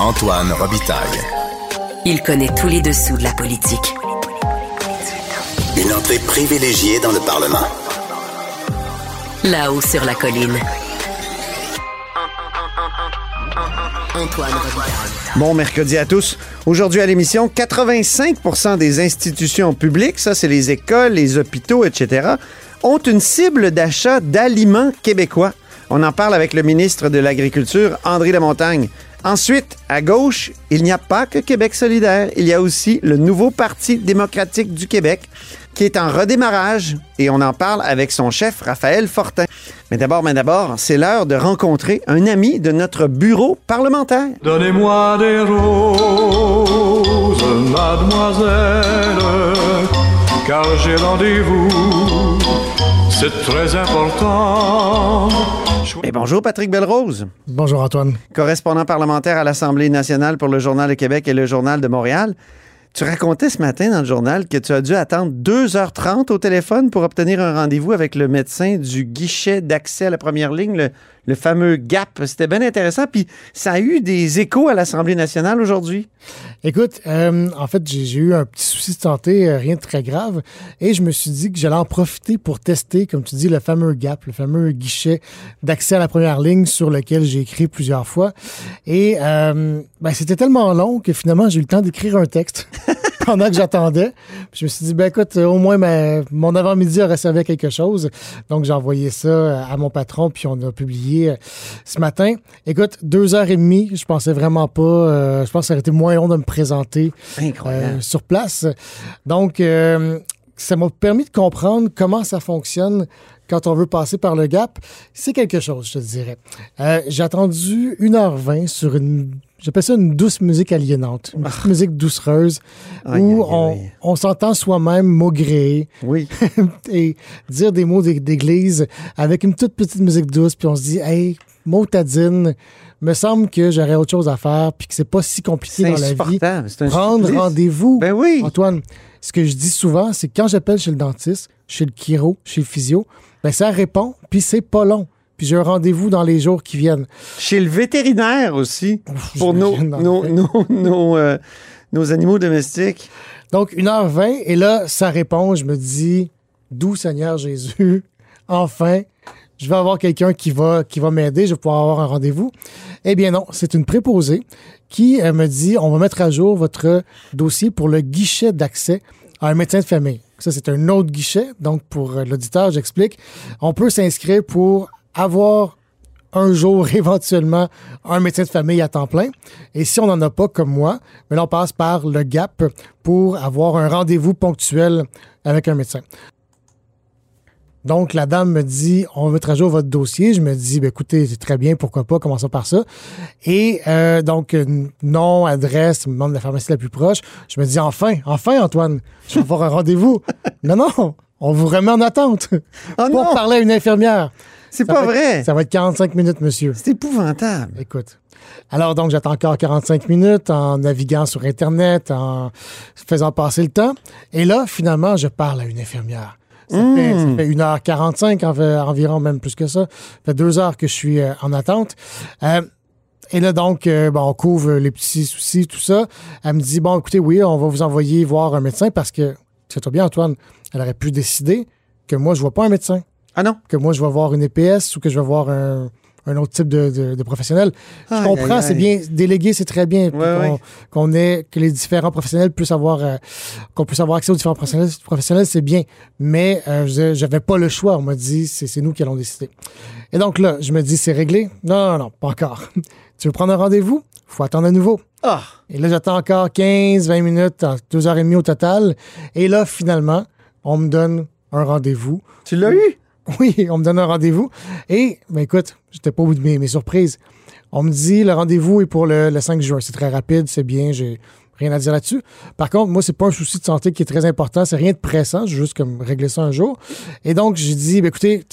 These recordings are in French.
Antoine Robitaille. Il connaît tous les dessous de la politique. Une entrée privilégiée dans le Parlement. Là-haut sur la colline. Antoine Robitaille. Bon mercredi à tous. Aujourd'hui à l'émission, 85% des institutions publiques, ça c'est les écoles, les hôpitaux, etc., ont une cible d'achat d'aliments québécois. On en parle avec le ministre de l'Agriculture, André Lamontagne. Ensuite, à gauche, il n'y a pas que Québec solidaire, il y a aussi le nouveau Parti démocratique du Québec qui est en redémarrage et on en parle avec son chef Raphaël Fortin. Mais d'abord, mais d'abord, c'est l'heure de rencontrer un ami de notre bureau parlementaire. Donnez-moi des roses, mademoiselle, car j'ai rendez-vous, c'est très important. Et bonjour Patrick Belrose, Bonjour Antoine. correspondant parlementaire à l'Assemblée nationale pour le Journal de Québec et le Journal de Montréal. Tu racontais ce matin dans le journal que tu as dû attendre 2h30 au téléphone pour obtenir un rendez-vous avec le médecin du guichet d'accès à la première ligne, le, le fameux GAP. C'était bien intéressant. Puis ça a eu des échos à l'Assemblée nationale aujourd'hui. Écoute, euh, en fait, j'ai eu un petit souci de santé, euh, rien de très grave, et je me suis dit que j'allais en profiter pour tester, comme tu dis, le fameux GAP, le fameux guichet d'accès à la première ligne sur lequel j'ai écrit plusieurs fois. Et euh, ben, c'était tellement long que finalement, j'ai eu le temps d'écrire un texte pendant que j'attendais. Je me suis dit, ben écoute, euh, au moins ma- mon avant-midi aurait servi à quelque chose. Donc j'ai envoyé ça euh, à mon patron, puis on a publié euh, ce matin. Écoute, deux heures et demie, je pensais vraiment pas. euh, je pense que ça aurait été moins long de me présenter euh, sur place. Donc, euh, ça m'a permis de comprendre comment ça fonctionne quand on veut passer par le gap. C'est quelque chose, je te dirais. J'ai attendu 1h20 sur une... J'appelle ça une douce musique aliénante, une petite musique doucereuse, Aïe, où aïe, on, aïe. on s'entend soi-même maugréer Oui. et dire des mots d'é- d'église avec une toute petite musique douce, puis on se dit, hey, motadine, me semble que j'aurais autre chose à faire, puis que c'est pas si compliqué dans la vie. un Prendre rendez-vous. Ben oui. Antoine, ce que je dis souvent, c'est que quand j'appelle chez le dentiste, chez le chiro, chez le physio, ben ça répond, puis c'est pas long. Puis j'ai un rendez-vous dans les jours qui viennent. Chez le vétérinaire aussi, pour nos, nos, nos, nos, euh, nos animaux domestiques. Donc, 1h20, et là, ça répond, je me dis, doux Seigneur Jésus, enfin, je vais avoir quelqu'un qui va, qui va m'aider, je vais pouvoir avoir un rendez-vous. Eh bien non, c'est une préposée qui euh, me dit, on va mettre à jour votre dossier pour le guichet d'accès à un médecin de famille. Ça, c'est un autre guichet. Donc, pour euh, l'auditeur, j'explique. On peut s'inscrire pour avoir un jour éventuellement un médecin de famille à temps plein. Et si on n'en a pas comme moi, mais là, on passe par le GAP pour avoir un rendez-vous ponctuel avec un médecin. Donc, la dame me dit, on à jour votre dossier. Je me dis, ben, écoutez, c'est très bien, pourquoi pas, commençons par ça. Et euh, donc, euh, nom, adresse, me demande la pharmacie la plus proche. Je me dis, enfin, enfin, Antoine, je vais avoir un rendez-vous. non, non, on vous remet en attente Oh pour non, parler à une infirmière. C'est pas être- vrai. Ça va être 45 minutes, monsieur. C'est épouvantable. Écoute. Alors, donc, j'attends encore 45 minutes en naviguant sur Internet, en faisant passer le temps. Et là, finalement, je parle à une infirmière. Ça, fait, ça fait 1h45 env- environ, même plus que ça. Ça fait deux heures que je suis euh, en attente. Euh, et là, donc, euh, bon, on couvre les petits soucis, tout ça. Elle me dit, bon, écoutez, oui, on va vous envoyer voir un médecin parce que, c'est toi bien, Antoine, elle aurait pu décider que moi, je vois pas un médecin Ah non? que moi, je vais voir une EPS ou que je vais voir un, un autre type de, de- de professionnel. Je comprends, c'est bien. Déléguer, c'est très bien. Ouais, qu'on, qu'on ait, que les différents professionnels puissent avoir, euh, qu'on puisse avoir accès aux différents professionnels, professionnels c'est bien. Mais euh, je- j'avais pas le choix. On m'a dit, c'est, c'est nous qui allons décider. Et donc là, je me dis, c'est réglé? Non, non, non, pas encore. tu veux prendre un rendez-vous? Faut attendre à nouveau. Ah! Et là, j'attends encore 15, 20 minutes, en deux heures et demie au total. Et là, finalement, on me donne un rendez-vous. Tu l'as eu? Oui, on me donne un rendez-vous. Et, ben écoute, j'étais pas au bout de mes, surprises. On me dit le rendez-vous est pour le, le 5 juin. C'est très rapide, c'est bien, j'ai rien à dire là-dessus. Par contre, moi, c'est pas un souci de santé qui est très important, c'est rien de pressant, je veux juste comme régler ça un jour. Et donc, j'ai dit, ben écoutez,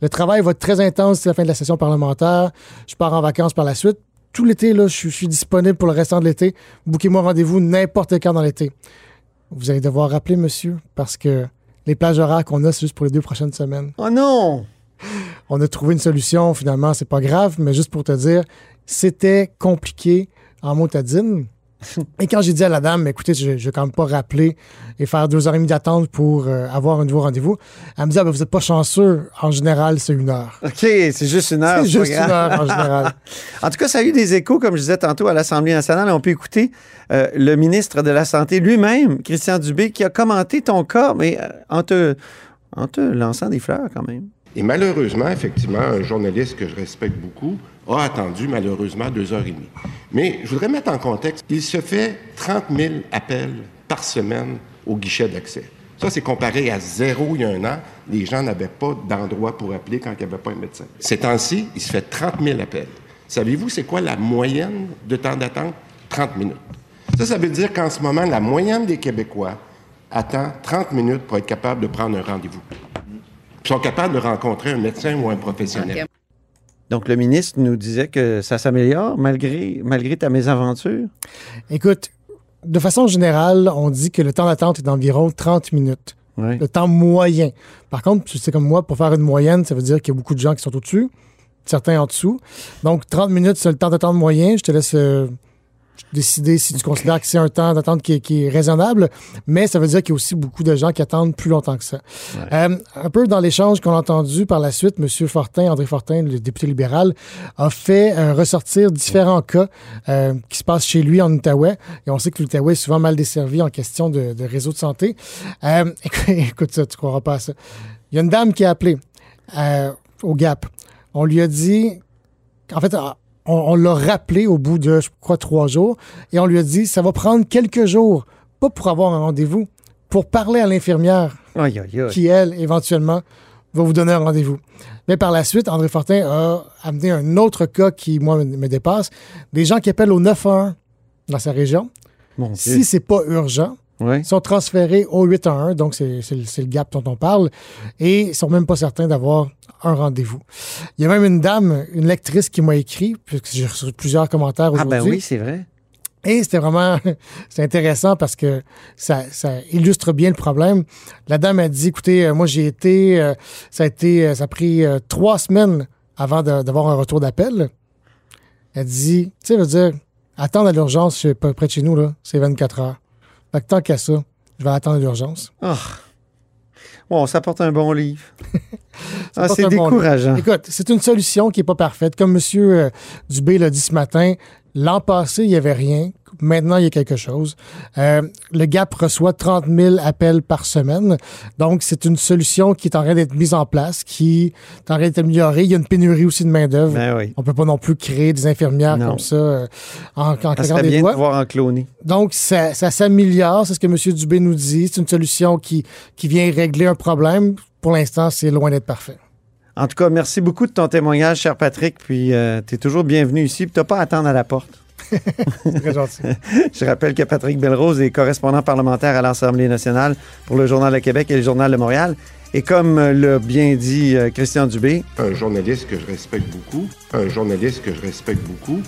le travail va être très intense c'est la fin de la session parlementaire. Je pars en vacances par la suite. Tout l'été, là, je suis- je suis disponible pour le restant de l'été. Bouquez-moi rendez-vous n'importe quand dans l'été. Vous allez devoir rappeler, monsieur, parce que les plages horaires qu'on a, c'est juste pour les deux prochaines semaines. Oh non! On a trouvé une solution, finalement, c'est pas grave, mais juste pour te dire, c'était compliqué en motadine. Et quand j'ai dit à la dame, écoutez, je ne vais quand même pas rappeler et faire deux heures et demie d'attente pour euh, avoir un nouveau rendez-vous, elle me dit, ah, ben, vous n'êtes pas chanceux. En général, c'est une heure. OK, c'est juste une heure. C'est juste une heure en général. en tout cas, ça a eu des échos, comme je disais tantôt, à l'Assemblée nationale. On peut écouter euh, le ministre de la Santé lui-même, Christian Dubé, qui a commenté ton cas, mais euh, en, te, en te lançant des fleurs quand même. Et malheureusement, effectivement, un journaliste que je respecte beaucoup a attendu malheureusement deux heures et demie. Mais je voudrais mettre en contexte, il se fait 30 000 appels par semaine au guichet d'accès. Ça, c'est comparé à zéro il y a un an. Les gens n'avaient pas d'endroit pour appeler quand il n'y avait pas un médecin. Ces temps-ci, il se fait 30 000 appels. Savez-vous, c'est quoi la moyenne de temps d'attente? 30 minutes. Ça, ça veut dire qu'en ce moment, la moyenne des Québécois attend 30 minutes pour être capable de prendre un rendez-vous. Ils sont capables de rencontrer un médecin ou un professionnel. Donc, le ministre nous disait que ça s'améliore malgré, malgré ta mésaventure? Écoute, de façon générale, on dit que le temps d'attente est d'environ 30 minutes. Le temps moyen. Par contre, c'est comme moi, pour faire une moyenne, ça veut dire qu'il y a beaucoup de gens qui sont au-dessus, certains en dessous. Donc, 30 minutes, c'est le temps d'attente moyen. Je te laisse euh, décider si tu considères que c'est un temps d'attente qui, est- qui est raisonnable, mais ça veut dire qu'il y a aussi beaucoup de gens qui attendent plus longtemps que ça. Euh, un peu dans l'échange qu'on a entendu par la suite, M. Fortin, André Fortin, le député libéral, a fait euh, ressortir différents cas euh, qui se passent chez lui en Outaouais. Et on sait que l'Outaouais est souvent mal desservi en question de, de réseau de santé. Euh, écoute ça, tu croiras pas à ça. Il y a une dame qui a appelé euh, au GAP. On lui a dit, en fait, on, on l'a rappelé au bout de, je crois, trois jours, et on lui a dit, ça va prendre quelques jours, pas pour avoir un rendez-vous, pour parler à l'infirmière qui, elle, éventuellement, va vous donner un rendez-vous. Mais par la suite, André Fortin a amené un autre cas qui, moi, me, dépasse. Des gens qui appellent au 911 dans sa région. Mon Dieu. Si c'est pas urgent, Ouais. ils sont transférés au 811, donc c'est le gap dont on parle, et ils sont même pas certains d'avoir un rendez-vous. Il y a même une dame, une lectrice qui m'a écrit, puisque j'ai reçu plusieurs commentaires Ah, aujourd'hui. ben oui, c'est vrai. Et c'était vraiment c'est intéressant parce que ça, ça illustre bien le problème. La dame a dit, écoutez, euh, moi j'ai été, euh, ça a été, euh, ça a pris euh, trois semaines avant d'avoir un retour d'appel. Elle dit, tu sais, veut dire, attendre à l'urgence près de chez nous, là, c'est 24 heures. Fait que tant qu'à ça, je vais attendre l'urgence. Ah. Bon, ça porte un bon livre. ah, c'est un bon décourageant. Écoute, c'est une solution qui n'est pas parfaite. Comme M. Dubé l'a dit ce matin, l'an passé, il n'y avait rien. Maintenant, il y a quelque chose. Euh, le GAP reçoit 30 000 appels par semaine. Donc, c'est une solution qui est en train d'être mise en place, qui est en train d'être améliorée. Il y a une pénurie aussi de main-d'œuvre. Ben oui. On peut pas non plus créer des infirmières Non. comme ça euh, en, en Ça serait des bien de pouvoir en cloner. Donc, ça, ça s'améliore, c'est ce que M. Dubé nous dit. C'est une solution qui, qui vient régler un problème. Pour l'instant, c'est loin d'être parfait. En tout cas, merci beaucoup de ton témoignage, cher Patrick. Puis, tu es toujours bienvenu ici. Tu n'as pas à attendre à la porte. C'est très gentil. Je rappelle que Patrick Belrose est correspondant parlementaire à l'Assemblée nationale pour le Journal de Québec et le Journal de Montréal. Et comme euh, l'a bien dit euh, Christian Dubé, Un journaliste que je respecte beaucoup, un journaliste que je respecte beaucoup,